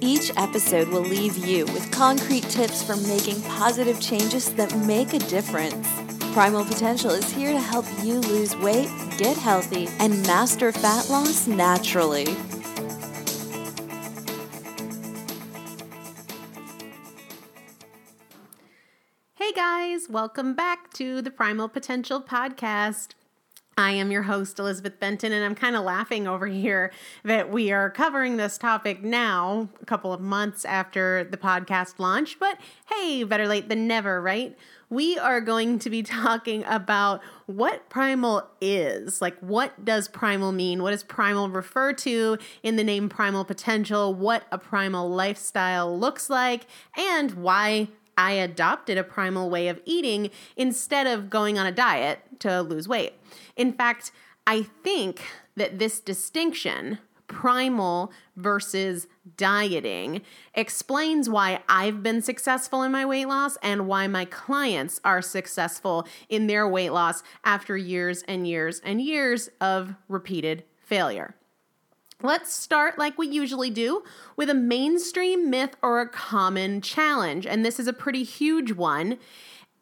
each episode will leave you with concrete tips for making positive changes that make a difference. Primal Potential is here to help you lose weight, get healthy, and master fat loss naturally. Hey guys, welcome back to the Primal Potential Podcast. I am your host, Elizabeth Benton, and I'm kind of laughing over here that we are covering this topic now, a couple of months after the podcast launch. But hey, better late than never, right? We are going to be talking about what primal is. Like, what does primal mean? What does primal refer to in the name primal potential? What a primal lifestyle looks like, and why I adopted a primal way of eating instead of going on a diet to lose weight. In fact, I think that this distinction, primal versus dieting, explains why I've been successful in my weight loss and why my clients are successful in their weight loss after years and years and years of repeated failure. Let's start like we usually do with a mainstream myth or a common challenge. And this is a pretty huge one.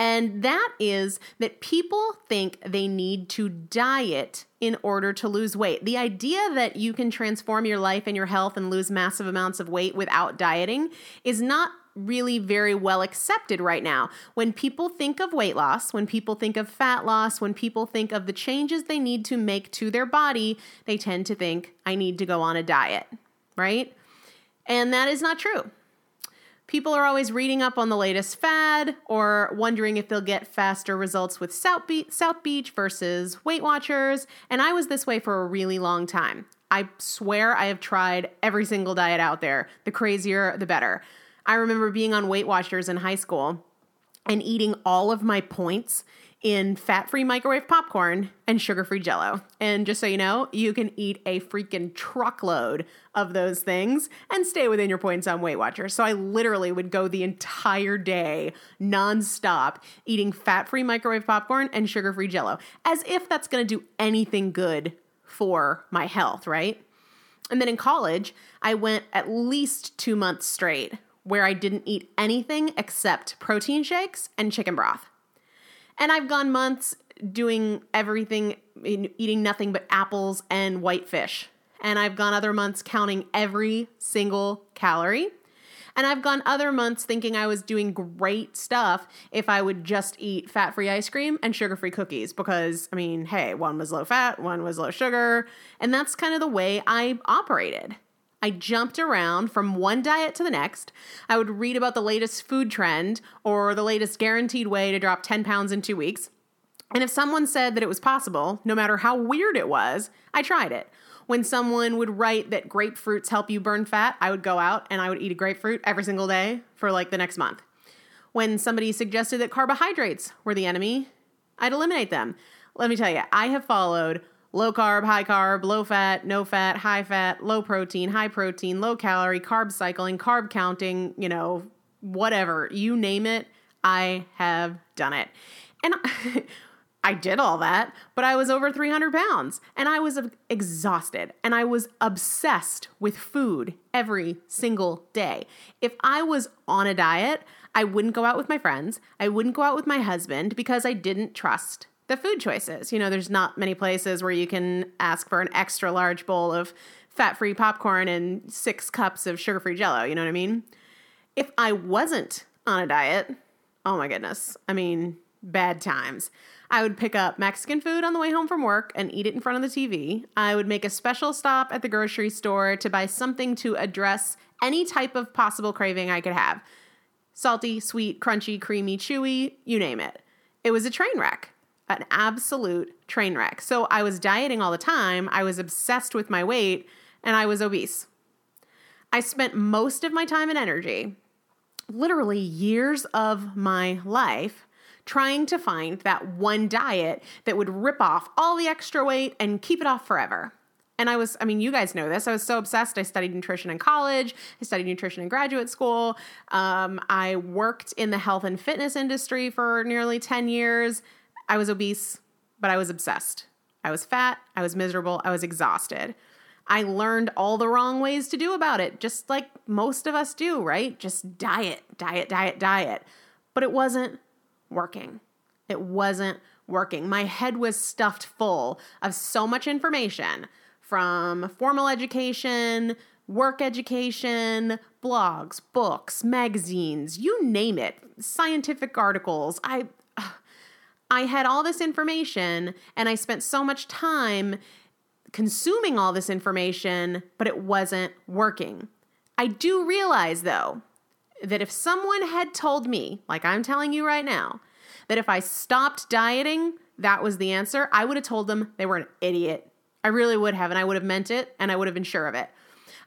And that is that people think they need to diet in order to lose weight. The idea that you can transform your life and your health and lose massive amounts of weight without dieting is not really very well accepted right now. When people think of weight loss, when people think of fat loss, when people think of the changes they need to make to their body, they tend to think, I need to go on a diet, right? And that is not true. People are always reading up on the latest fad or wondering if they'll get faster results with South Beach, South Beach versus Weight Watchers. And I was this way for a really long time. I swear I have tried every single diet out there. The crazier, the better. I remember being on Weight Watchers in high school and eating all of my points in fat free microwave popcorn and sugar free jello. And just so you know, you can eat a freaking truckload of those things and stay within your points on Weight Watchers. So I literally would go the entire day nonstop eating fat free microwave popcorn and sugar free jello as if that's gonna do anything good for my health, right? And then in college, I went at least two months straight where I didn't eat anything except protein shakes and chicken broth. And I've gone months doing everything, eating nothing but apples and white fish. And I've gone other months counting every single calorie. And I've gone other months thinking I was doing great stuff if I would just eat fat free ice cream and sugar free cookies because, I mean, hey, one was low fat, one was low sugar. And that's kind of the way I operated. I jumped around from one diet to the next. I would read about the latest food trend or the latest guaranteed way to drop 10 pounds in two weeks. And if someone said that it was possible, no matter how weird it was, I tried it. When someone would write that grapefruits help you burn fat, I would go out and I would eat a grapefruit every single day for like the next month. When somebody suggested that carbohydrates were the enemy, I'd eliminate them. Let me tell you, I have followed low carb, high carb, low fat, no fat, high fat, low protein, high protein, low calorie, carb cycling, carb counting, you know, whatever, you name it, I have done it. And I did all that, but I was over 300 pounds and I was exhausted and I was obsessed with food every single day. If I was on a diet, I wouldn't go out with my friends. I wouldn't go out with my husband because I didn't trust the food choices. You know, there's not many places where you can ask for an extra large bowl of fat free popcorn and six cups of sugar free jello. You know what I mean? If I wasn't on a diet, oh my goodness. I mean, bad times. I would pick up Mexican food on the way home from work and eat it in front of the TV. I would make a special stop at the grocery store to buy something to address any type of possible craving I could have salty, sweet, crunchy, creamy, chewy, you name it. It was a train wreck an absolute train wreck. So I was dieting all the time. I was obsessed with my weight and I was obese. I spent most of my time and energy, literally years of my life, trying to find that one diet that would rip off all the extra weight and keep it off forever. And I was, I mean, you guys know this. I was so obsessed. I studied nutrition in college. I studied nutrition in graduate school. Um, I worked in the health and fitness industry for nearly 10 years. I was obese, but I was obsessed. I was fat, I was miserable, I was exhausted. I learned all the wrong ways to do about it, just like most of us do, right? Just diet, diet, diet, diet. But it wasn't working. It wasn't working. My head was stuffed full of so much information from formal education, work education, blogs, books, magazines, you name it, scientific articles. I I had all this information and I spent so much time consuming all this information, but it wasn't working. I do realize though that if someone had told me, like I'm telling you right now, that if I stopped dieting, that was the answer, I would have told them they were an idiot. I really would have, and I would have meant it, and I would have been sure of it.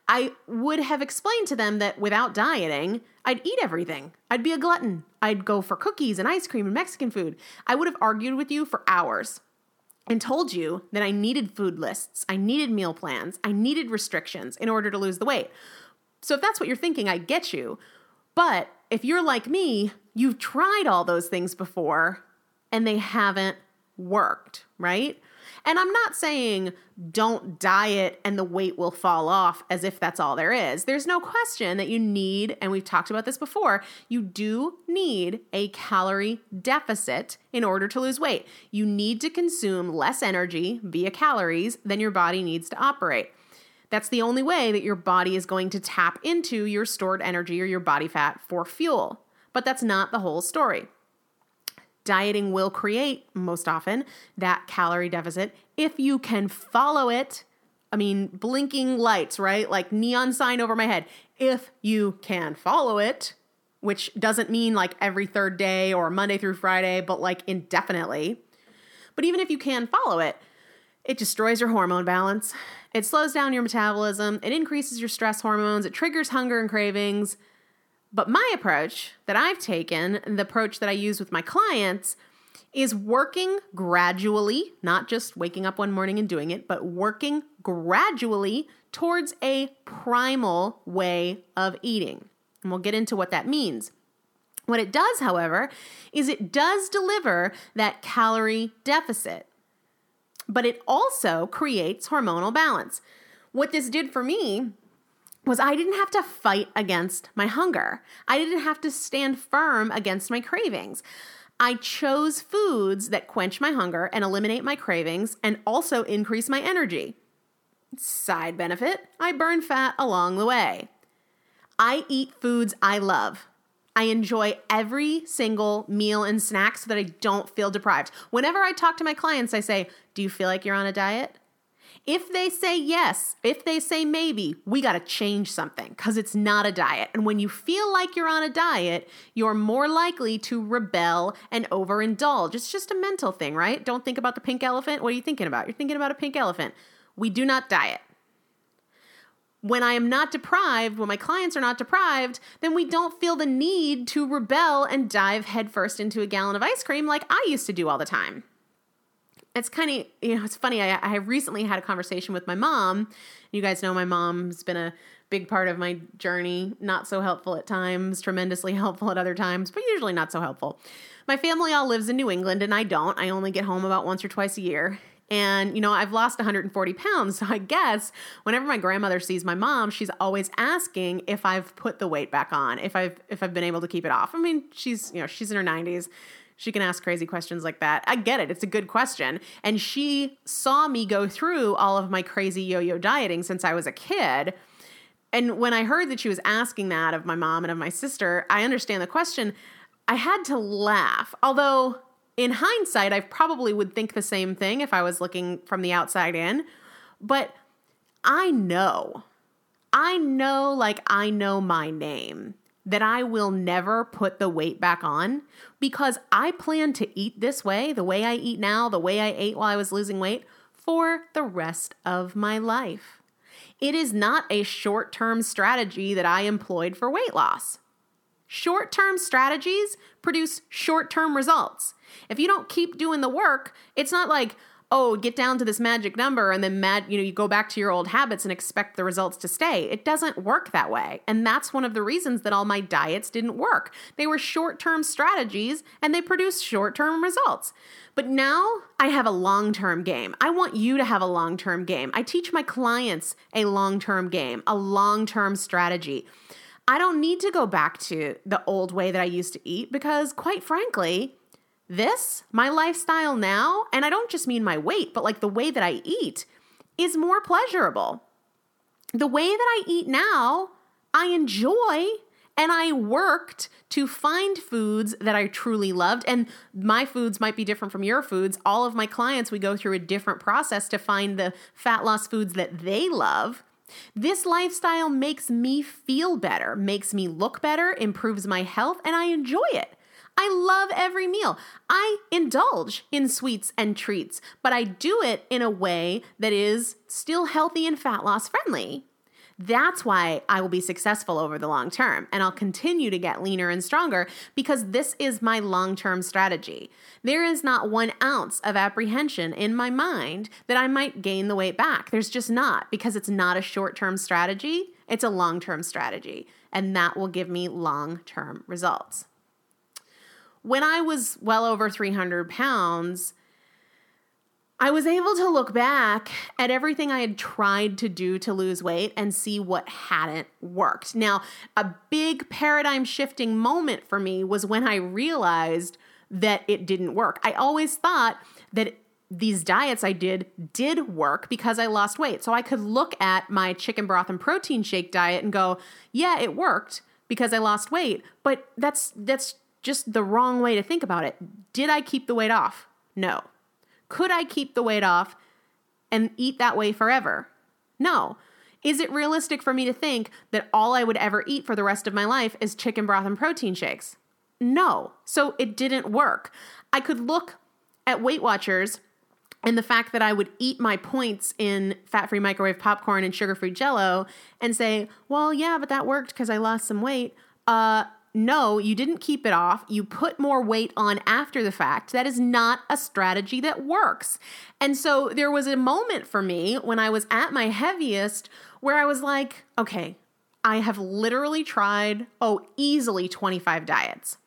I would have explained to them that without dieting, I'd eat everything. I'd be a glutton. I'd go for cookies and ice cream and Mexican food. I would have argued with you for hours and told you that I needed food lists, I needed meal plans, I needed restrictions in order to lose the weight. So if that's what you're thinking, I get you. But if you're like me, you've tried all those things before and they haven't worked, right? And I'm not saying don't diet and the weight will fall off as if that's all there is. There's no question that you need, and we've talked about this before, you do need a calorie deficit in order to lose weight. You need to consume less energy via calories than your body needs to operate. That's the only way that your body is going to tap into your stored energy or your body fat for fuel. But that's not the whole story. Dieting will create, most often, that calorie deficit if you can follow it. I mean, blinking lights, right? Like neon sign over my head. If you can follow it, which doesn't mean like every third day or Monday through Friday, but like indefinitely. But even if you can follow it, it destroys your hormone balance. It slows down your metabolism. It increases your stress hormones. It triggers hunger and cravings. But my approach that I've taken, the approach that I use with my clients, is working gradually, not just waking up one morning and doing it, but working gradually towards a primal way of eating. And we'll get into what that means. What it does, however, is it does deliver that calorie deficit, but it also creates hormonal balance. What this did for me was I didn't have to fight against my hunger. I didn't have to stand firm against my cravings. I chose foods that quench my hunger and eliminate my cravings and also increase my energy. Side benefit I burn fat along the way. I eat foods I love. I enjoy every single meal and snack so that I don't feel deprived. Whenever I talk to my clients, I say, Do you feel like you're on a diet? If they say yes, if they say maybe, we got to change something because it's not a diet. And when you feel like you're on a diet, you're more likely to rebel and overindulge. It's just a mental thing, right? Don't think about the pink elephant. What are you thinking about? You're thinking about a pink elephant. We do not diet. When I am not deprived, when my clients are not deprived, then we don't feel the need to rebel and dive headfirst into a gallon of ice cream like I used to do all the time it's kind of you know it's funny I, I recently had a conversation with my mom. You guys know my mom's been a big part of my journey not so helpful at times tremendously helpful at other times but usually not so helpful. My family all lives in new england and i don't. I only get home about once or twice a year. And you know i've lost 140 pounds so i guess whenever my grandmother sees my mom she's always asking if i've put the weight back on if i've if i've been able to keep it off. I mean she's you know she's in her 90s she can ask crazy questions like that. I get it. It's a good question. And she saw me go through all of my crazy yo yo dieting since I was a kid. And when I heard that she was asking that of my mom and of my sister, I understand the question. I had to laugh. Although, in hindsight, I probably would think the same thing if I was looking from the outside in. But I know, I know, like I know my name that I will never put the weight back on because I plan to eat this way, the way I eat now, the way I ate while I was losing weight, for the rest of my life. It is not a short term strategy that I employed for weight loss. Short term strategies produce short term results. If you don't keep doing the work, it's not like, oh, get down to this magic number and then mad, you know, you go back to your old habits and expect the results to stay. It doesn't work that way. And that's one of the reasons that all my diets didn't work. They were short-term strategies and they produced short-term results. But now I have a long-term game. I want you to have a long-term game. I teach my clients a long-term game, a long-term strategy. I don't need to go back to the old way that I used to eat because quite frankly, this, my lifestyle now, and I don't just mean my weight, but like the way that I eat, is more pleasurable. The way that I eat now, I enjoy and I worked to find foods that I truly loved. And my foods might be different from your foods. All of my clients, we go through a different process to find the fat loss foods that they love. This lifestyle makes me feel better, makes me look better, improves my health, and I enjoy it. I love every meal. I indulge in sweets and treats, but I do it in a way that is still healthy and fat loss friendly. That's why I will be successful over the long term and I'll continue to get leaner and stronger because this is my long term strategy. There is not one ounce of apprehension in my mind that I might gain the weight back. There's just not because it's not a short term strategy, it's a long term strategy. And that will give me long term results. When I was well over 300 pounds, I was able to look back at everything I had tried to do to lose weight and see what hadn't worked. Now, a big paradigm shifting moment for me was when I realized that it didn't work. I always thought that these diets I did did work because I lost weight. So I could look at my chicken broth and protein shake diet and go, "Yeah, it worked because I lost weight." But that's that's just the wrong way to think about it. Did I keep the weight off? No. Could I keep the weight off and eat that way forever? No. Is it realistic for me to think that all I would ever eat for the rest of my life is chicken broth and protein shakes? No. So it didn't work. I could look at Weight Watchers and the fact that I would eat my points in fat free microwave popcorn and sugar free jello and say, well, yeah, but that worked because I lost some weight. Uh, no, you didn't keep it off. You put more weight on after the fact. That is not a strategy that works. And so there was a moment for me when I was at my heaviest where I was like, okay, I have literally tried, oh, easily 25 diets.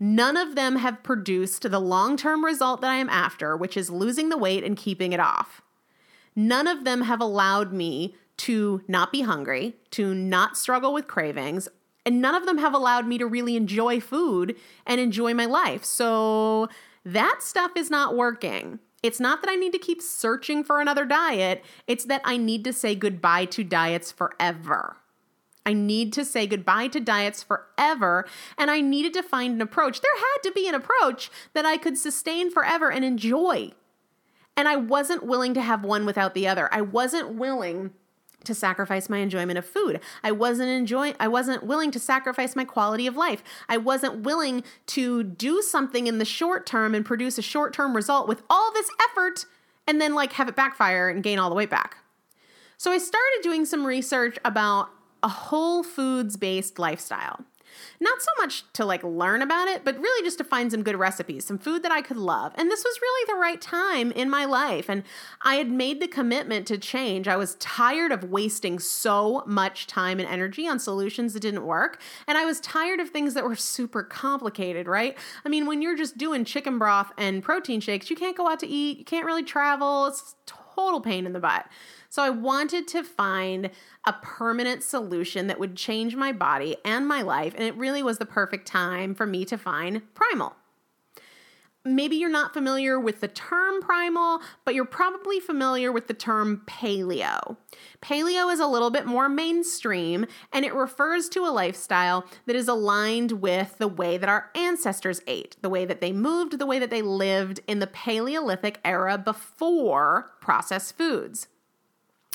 None of them have produced the long term result that I am after, which is losing the weight and keeping it off. None of them have allowed me to not be hungry, to not struggle with cravings, and none of them have allowed me to really enjoy food and enjoy my life. So that stuff is not working. It's not that I need to keep searching for another diet, it's that I need to say goodbye to diets forever. I need to say goodbye to diets forever, and I needed to find an approach. There had to be an approach that I could sustain forever and enjoy. And I wasn't willing to have one without the other. I wasn't willing to sacrifice my enjoyment of food. I wasn't enjoying I wasn't willing to sacrifice my quality of life. I wasn't willing to do something in the short term and produce a short-term result with all this effort and then like have it backfire and gain all the weight back. So I started doing some research about a whole foods based lifestyle. Not so much to like learn about it, but really just to find some good recipes, some food that I could love. And this was really the right time in my life. And I had made the commitment to change. I was tired of wasting so much time and energy on solutions that didn't work. And I was tired of things that were super complicated, right? I mean, when you're just doing chicken broth and protein shakes, you can't go out to eat, you can't really travel. It's total pain in the butt. So I wanted to find a permanent solution that would change my body and my life. And it really was the perfect time for me to find Primal. Maybe you're not familiar with the term primal, but you're probably familiar with the term paleo. Paleo is a little bit more mainstream and it refers to a lifestyle that is aligned with the way that our ancestors ate, the way that they moved, the way that they lived in the Paleolithic era before processed foods.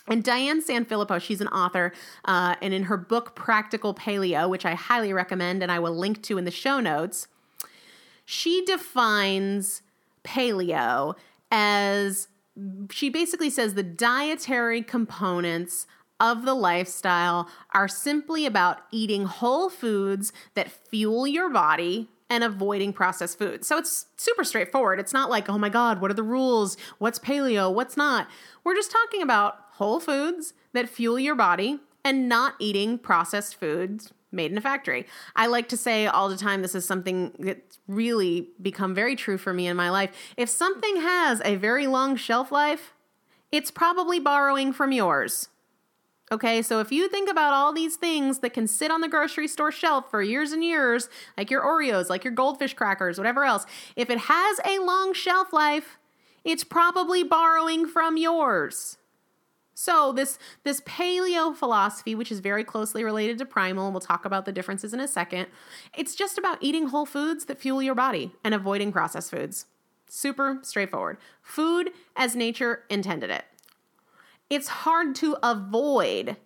And Diane Sanfilippo, she's an author, uh, and in her book Practical Paleo, which I highly recommend and I will link to in the show notes, she defines paleo as she basically says the dietary components of the lifestyle are simply about eating whole foods that fuel your body and avoiding processed foods. So it's super straightforward. It's not like, oh my God, what are the rules? What's paleo? What's not? We're just talking about whole foods that fuel your body and not eating processed foods made in a factory. I like to say all the time this is something that's really become very true for me in my life. If something has a very long shelf life, it's probably borrowing from yours. Okay, so if you think about all these things that can sit on the grocery store shelf for years and years, like your Oreos, like your goldfish crackers, whatever else, if it has a long shelf life, it's probably borrowing from yours. So this this paleo philosophy, which is very closely related to primal, and we'll talk about the differences in a second, it's just about eating whole foods that fuel your body and avoiding processed foods. Super straightforward. Food as nature intended it. It's hard to avoid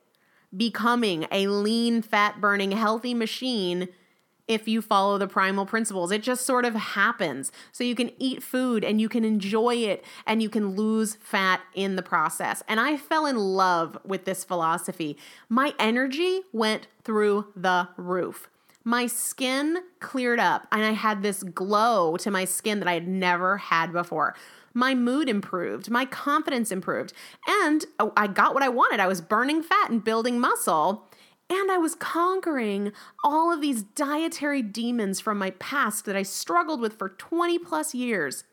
becoming a lean, fat burning, healthy machine if you follow the primal principles. It just sort of happens. So you can eat food and you can enjoy it and you can lose fat in the process. And I fell in love with this philosophy. My energy went through the roof. My skin cleared up and I had this glow to my skin that I had never had before my mood improved, my confidence improved, and oh, I got what I wanted. I was burning fat and building muscle. And I was conquering all of these dietary demons from my past that I struggled with for 20 plus years.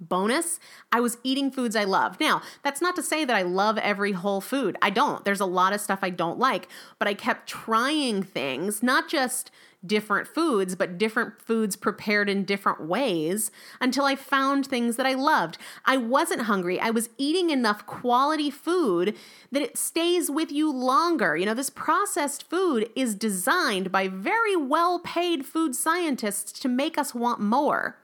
Bonus, I was eating foods I love. Now, that's not to say that I love every whole food. I don't. There's a lot of stuff I don't like, but I kept trying things, not just different foods, but different foods prepared in different ways until I found things that I loved. I wasn't hungry. I was eating enough quality food that it stays with you longer. You know, this processed food is designed by very well paid food scientists to make us want more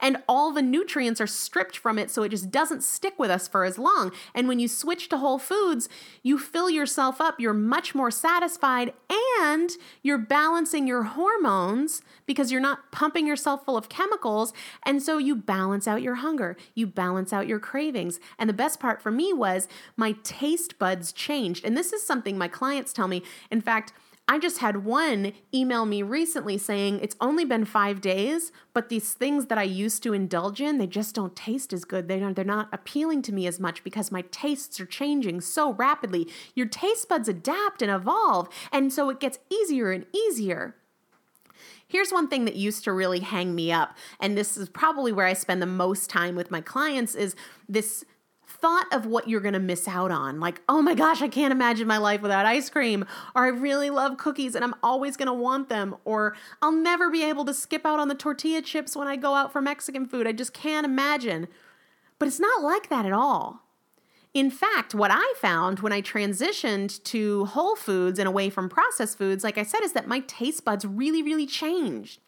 and all the nutrients are stripped from it so it just doesn't stick with us for as long. And when you switch to whole foods, you fill yourself up, you're much more satisfied, and you're balancing your hormones because you're not pumping yourself full of chemicals. And so you balance out your hunger, you balance out your cravings. And the best part for me was my taste buds changed. And this is something my clients tell me. In fact, I just had one email me recently saying it's only been five days, but these things that I used to indulge in, they just don't taste as good. They they're not appealing to me as much because my tastes are changing so rapidly. Your taste buds adapt and evolve, and so it gets easier and easier. Here's one thing that used to really hang me up, and this is probably where I spend the most time with my clients is this thought of what you're going to miss out on. Like, oh my gosh, I can't imagine my life without ice cream. Or I really love cookies and I'm always going to want them. Or I'll never be able to skip out on the tortilla chips when I go out for Mexican food. I just can't imagine. But it's not like that at all. In fact, what I found when I transitioned to whole foods and away from processed foods, like I said, is that my taste buds really, really changed.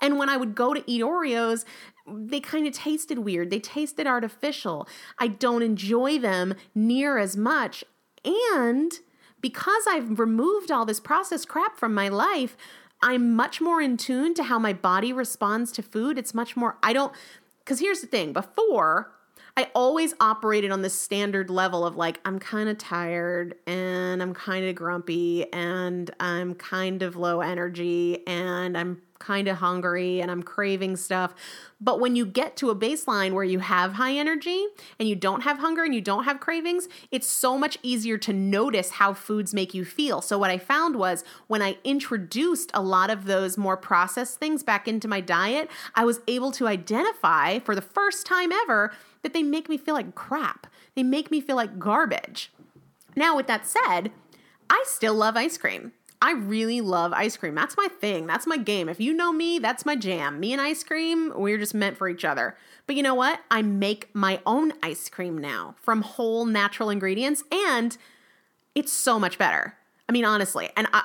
And when I would go to eat Oreos, they kind of tasted weird. They tasted artificial. I don't enjoy them near as much. And because I've removed all this processed crap from my life, I'm much more in tune to how my body responds to food. It's much more, I don't, because here's the thing before, I always operated on this standard level of like, I'm kind of tired and I'm kind of grumpy and I'm kind of low energy and I'm kind of hungry and I'm craving stuff. But when you get to a baseline where you have high energy and you don't have hunger and you don't have cravings, it's so much easier to notice how foods make you feel. So, what I found was when I introduced a lot of those more processed things back into my diet, I was able to identify for the first time ever that they make me feel like crap. They make me feel like garbage. Now, with that said, I still love ice cream. I really love ice cream. That's my thing. That's my game. If you know me, that's my jam. Me and ice cream, we're just meant for each other. But you know what? I make my own ice cream now from whole natural ingredients, and it's so much better. I mean, honestly, and I,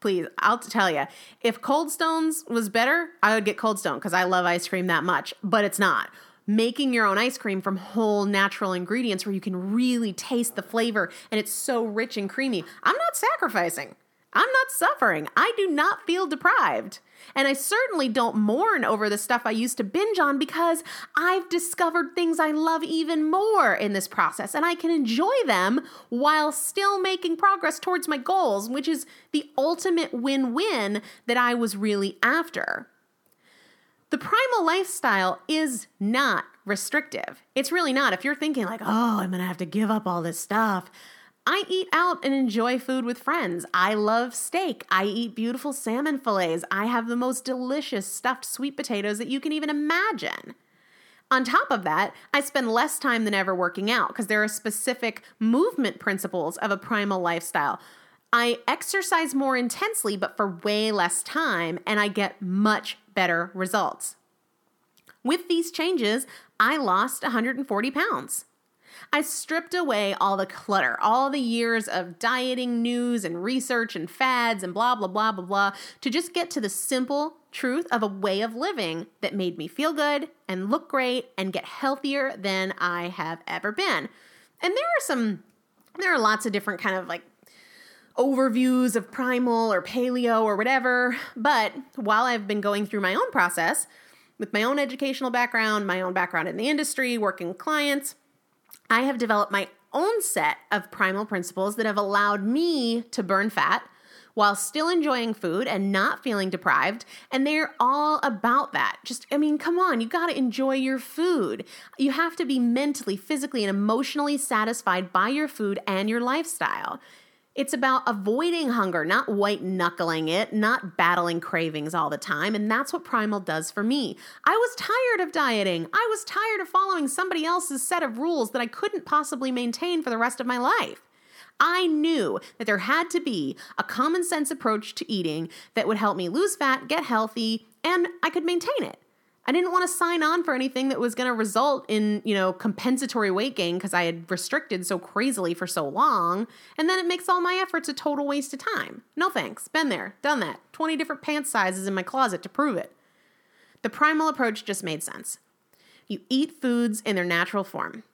please, I'll tell you, if Cold Stones was better, I would get Cold Stone because I love ice cream that much, but it's not making your own ice cream from whole natural ingredients where you can really taste the flavor and it's so rich and creamy. I'm not sacrificing. I'm not suffering. I do not feel deprived. And I certainly don't mourn over the stuff I used to binge on because I've discovered things I love even more in this process and I can enjoy them while still making progress towards my goals, which is the ultimate win win that I was really after. The primal lifestyle is not restrictive. It's really not. If you're thinking, like, oh, I'm gonna have to give up all this stuff, I eat out and enjoy food with friends. I love steak. I eat beautiful salmon fillets. I have the most delicious stuffed sweet potatoes that you can even imagine. On top of that, I spend less time than ever working out because there are specific movement principles of a primal lifestyle. I exercise more intensely, but for way less time, and I get much better results. With these changes, I lost 140 pounds. I stripped away all the clutter, all the years of dieting news and research and fads and blah, blah, blah, blah, blah, to just get to the simple truth of a way of living that made me feel good and look great and get healthier than I have ever been. And there are some, there are lots of different kind of like overviews of primal or paleo or whatever. But while I've been going through my own process with my own educational background, my own background in the industry, working with clients, I have developed my own set of primal principles that have allowed me to burn fat while still enjoying food and not feeling deprived. And they're all about that. Just, I mean, come on, you got to enjoy your food. You have to be mentally, physically, and emotionally satisfied by your food and your lifestyle. It's about avoiding hunger, not white knuckling it, not battling cravings all the time. And that's what Primal does for me. I was tired of dieting. I was tired of following somebody else's set of rules that I couldn't possibly maintain for the rest of my life. I knew that there had to be a common sense approach to eating that would help me lose fat, get healthy, and I could maintain it. I didn't want to sign on for anything that was going to result in, you know, compensatory weight gain because I had restricted so crazily for so long. And then it makes all my efforts a total waste of time. No thanks. Been there, done that. 20 different pants sizes in my closet to prove it. The primal approach just made sense. You eat foods in their natural form.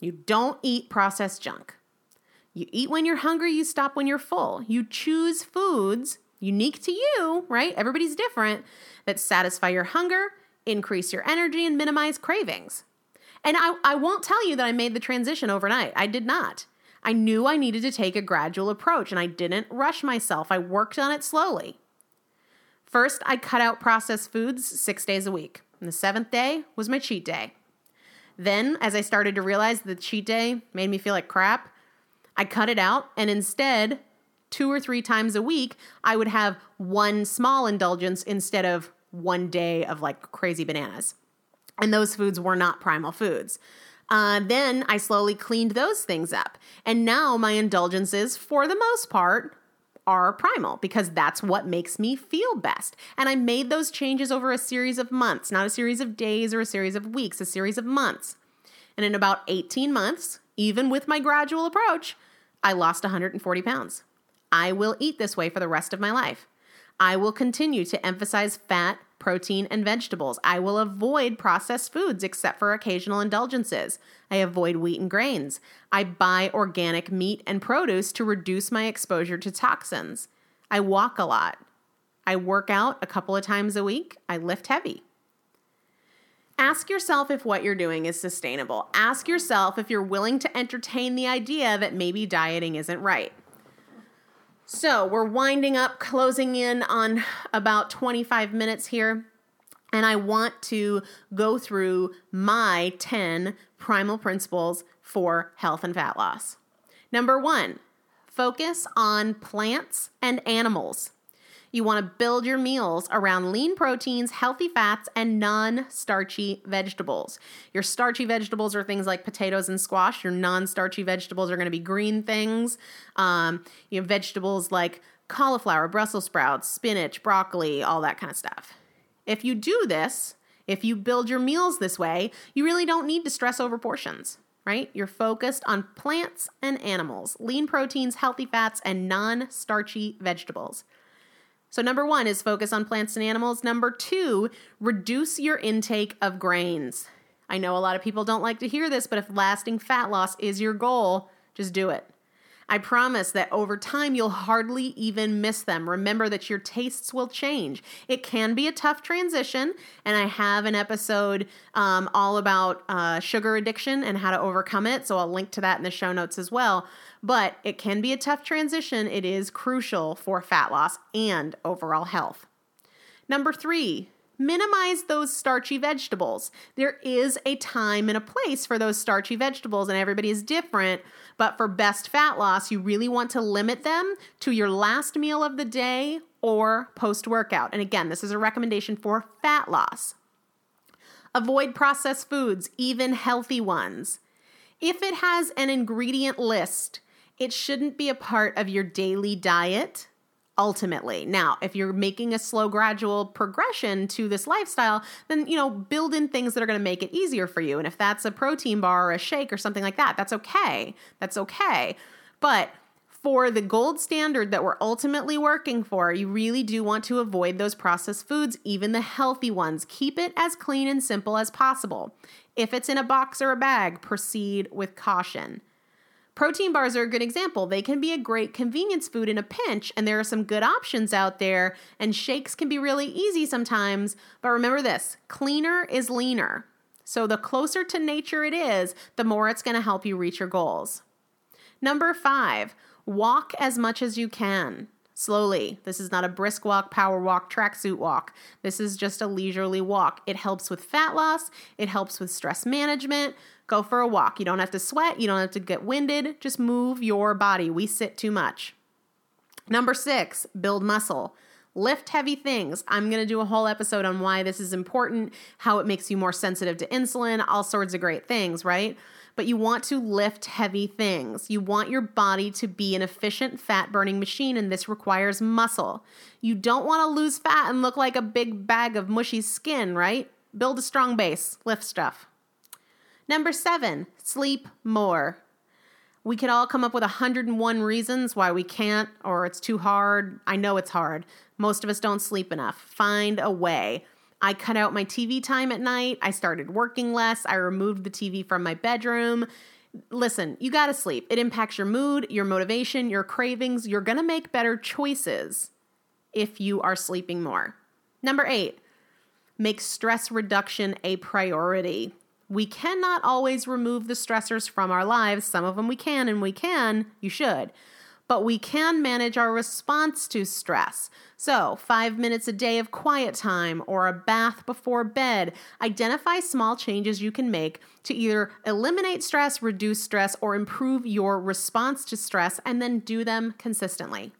You don't eat processed junk. You eat when you're hungry, you stop when you're full. You choose foods unique to you, right? Everybody's different that satisfy your hunger increase your energy, and minimize cravings. And I, I won't tell you that I made the transition overnight. I did not. I knew I needed to take a gradual approach and I didn't rush myself. I worked on it slowly. First, I cut out processed foods six days a week. And the seventh day was my cheat day. Then, as I started to realize the cheat day made me feel like crap, I cut it out and instead, two or three times a week, I would have one small indulgence instead of one day of like crazy bananas. And those foods were not primal foods. Uh, then I slowly cleaned those things up. And now my indulgences, for the most part, are primal because that's what makes me feel best. And I made those changes over a series of months, not a series of days or a series of weeks, a series of months. And in about 18 months, even with my gradual approach, I lost 140 pounds. I will eat this way for the rest of my life. I will continue to emphasize fat, protein, and vegetables. I will avoid processed foods except for occasional indulgences. I avoid wheat and grains. I buy organic meat and produce to reduce my exposure to toxins. I walk a lot. I work out a couple of times a week. I lift heavy. Ask yourself if what you're doing is sustainable. Ask yourself if you're willing to entertain the idea that maybe dieting isn't right. So we're winding up, closing in on about 25 minutes here. And I want to go through my 10 primal principles for health and fat loss. Number one, focus on plants and animals. You want to build your meals around lean proteins, healthy fats, and non starchy vegetables. Your starchy vegetables are things like potatoes and squash. Your non starchy vegetables are going to be green things. Um, you have vegetables like cauliflower, Brussels sprouts, spinach, broccoli, all that kind of stuff. If you do this, if you build your meals this way, you really don't need to stress over portions right? You're focused on plants and animals, lean proteins, healthy fats, and non starchy vegetables. So, number one is focus on plants and animals. Number two, reduce your intake of grains. I know a lot of people don't like to hear this, but if lasting fat loss is your goal, just do it. I promise that over time you'll hardly even miss them. Remember that your tastes will change. It can be a tough transition, and I have an episode um, all about uh, sugar addiction and how to overcome it. So I'll link to that in the show notes as well. But it can be a tough transition. It is crucial for fat loss and overall health. Number three, minimize those starchy vegetables. There is a time and a place for those starchy vegetables, and everybody is different. But for best fat loss, you really want to limit them to your last meal of the day or post workout. And again, this is a recommendation for fat loss. Avoid processed foods, even healthy ones. If it has an ingredient list, it shouldn't be a part of your daily diet ultimately. Now, if you're making a slow gradual progression to this lifestyle, then you know, build in things that are going to make it easier for you. And if that's a protein bar or a shake or something like that, that's okay. That's okay. But for the gold standard that we're ultimately working for, you really do want to avoid those processed foods, even the healthy ones. Keep it as clean and simple as possible. If it's in a box or a bag, proceed with caution. Protein bars are a good example. They can be a great convenience food in a pinch, and there are some good options out there, and shakes can be really easy sometimes. But remember this cleaner is leaner. So the closer to nature it is, the more it's going to help you reach your goals. Number five, Walk as much as you can. Slowly. This is not a brisk walk, power walk, tracksuit walk. This is just a leisurely walk. It helps with fat loss, it helps with stress management. Go for a walk. You don't have to sweat, you don't have to get winded. Just move your body. We sit too much. Number six, build muscle. Lift heavy things. I'm going to do a whole episode on why this is important, how it makes you more sensitive to insulin, all sorts of great things, right? but you want to lift heavy things. You want your body to be an efficient fat burning machine, and this requires muscle. You don't want to lose fat and look like a big bag of mushy skin, right? Build a strong base, lift stuff. Number seven, sleep more. We could all come up with 101 reasons why we can't or it's too hard. I know it's hard. Most of us don't sleep enough. Find a way. I cut out my TV time at night. I started working less. I removed the TV from my bedroom. Listen, you got to sleep. It impacts your mood, your motivation, your cravings. You're to make better choices if you are sleeping more. Number eight, make stress reduction a priority. We cannot always remove the stressors from our lives. Some of them we can, and we can, you should but we can manage our response to stress. So, five minutes a day of quiet time or a bath before bed. Identify small changes you can make to either eliminate stress, reduce stress, or improve your response to stress, and then do them consistently.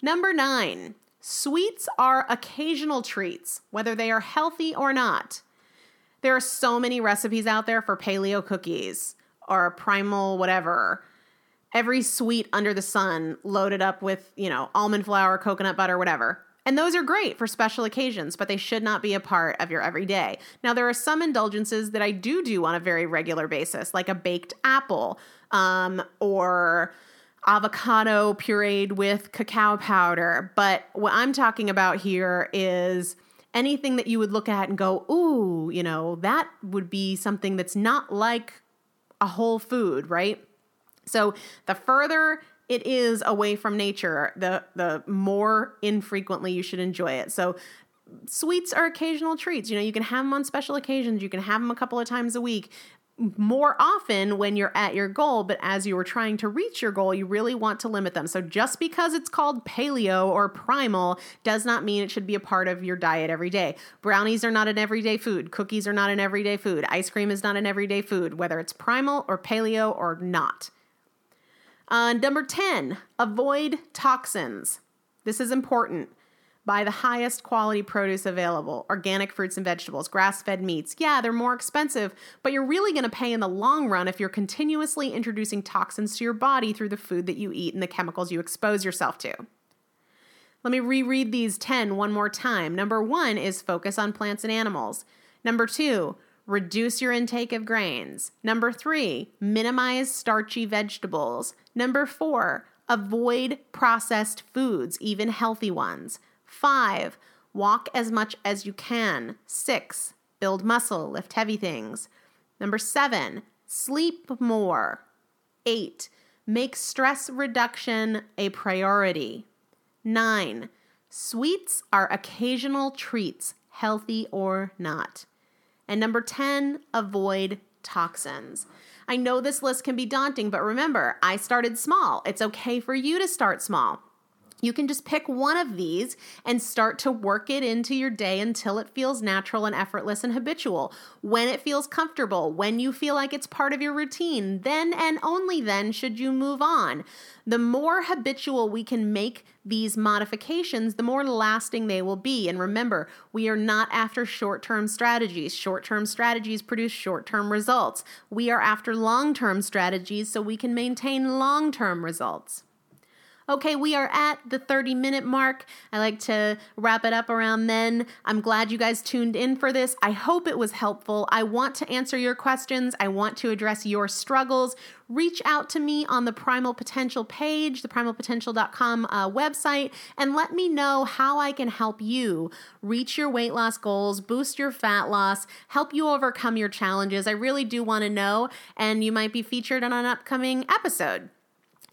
Number nine, sweets are occasional treats, whether they are healthy or not. There are so many recipes out there for paleo cookies or primal whatever every sweet under the sun loaded up with, you know, almond flour, coconut butter, whatever. And those are great for special occasions, but they should not be a part of your everyday. Now, there are some indulgences that I do do on a very regular basis, like a baked apple um, or avocado pureed with cacao powder. But what I'm talking about here is anything that you would look at and go, ooh, you know, that would be something that's not like a whole food, right? So the further it is away from nature, the the more infrequently you should enjoy it. So sweets are occasional treats. You know, you can have them on special occasions. You can have them a couple of times a week. More often when you're at your goal, but as you are trying to reach your goal, you really want to limit them. So, just because it's called paleo or primal does not mean it should be a part of your diet every day. Brownies are not an everyday food. Cookies are not an everyday food. Ice cream is not an everyday food, whether it's primal or paleo or not. Uh, number 10, avoid toxins. This is important. Buy the highest quality produce available organic fruits and vegetables, grass fed meats. Yeah, they're more expensive, but you're really going to pay in the long run if you're continuously introducing toxins to your body through the food that you eat and the chemicals you expose yourself to. Let me reread these 10 one more time. Number one is focus on plants and animals. Number two, Reduce your intake of grains. Number three, minimize starchy vegetables. Number four, avoid processed foods, even healthy ones. Five, walk as much as you can. Six, build muscle, lift heavy things. Number seven, sleep more. Eight, make stress reduction a priority. Nine, sweets are occasional treats, healthy or not. And number 10, avoid toxins. I know this list can be daunting, but remember, I started small. It's okay for you to start small. You can just pick one of these and start to work it into your day until it feels natural and effortless and habitual. When it feels comfortable, when you feel like it's part of your routine, then and only then should you move on. The more habitual we can make these modifications, the more lasting they will be. And remember, we are not after short term strategies. Short term strategies produce short term results. We are after long term strategies so we can maintain long term results. Okay, we are at the 30 minute mark. I like to wrap it up around then. I'm glad you guys tuned in for this. I hope it was helpful. I want to answer your questions, I want to address your struggles. Reach out to me on the Primal Potential page, the primalpotential.com uh, website, and let me know how I can help you reach your weight loss goals, boost your fat loss, help you overcome your challenges. I really do want to know, and you might be featured on an upcoming episode.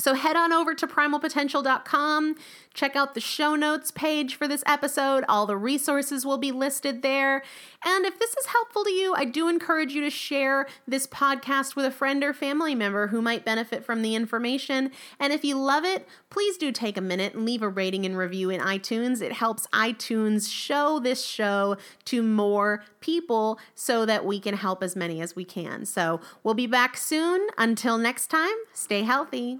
So head on over to primalpotential.com, check out the show notes page for this episode. All the resources will be listed there. And if this is helpful to you, I do encourage you to share this podcast with a friend or family member who might benefit from the information. And if you love it, please do take a minute and leave a rating and review in iTunes. It helps iTunes show this show to more people so that we can help as many as we can. So we'll be back soon. Until next time, stay healthy.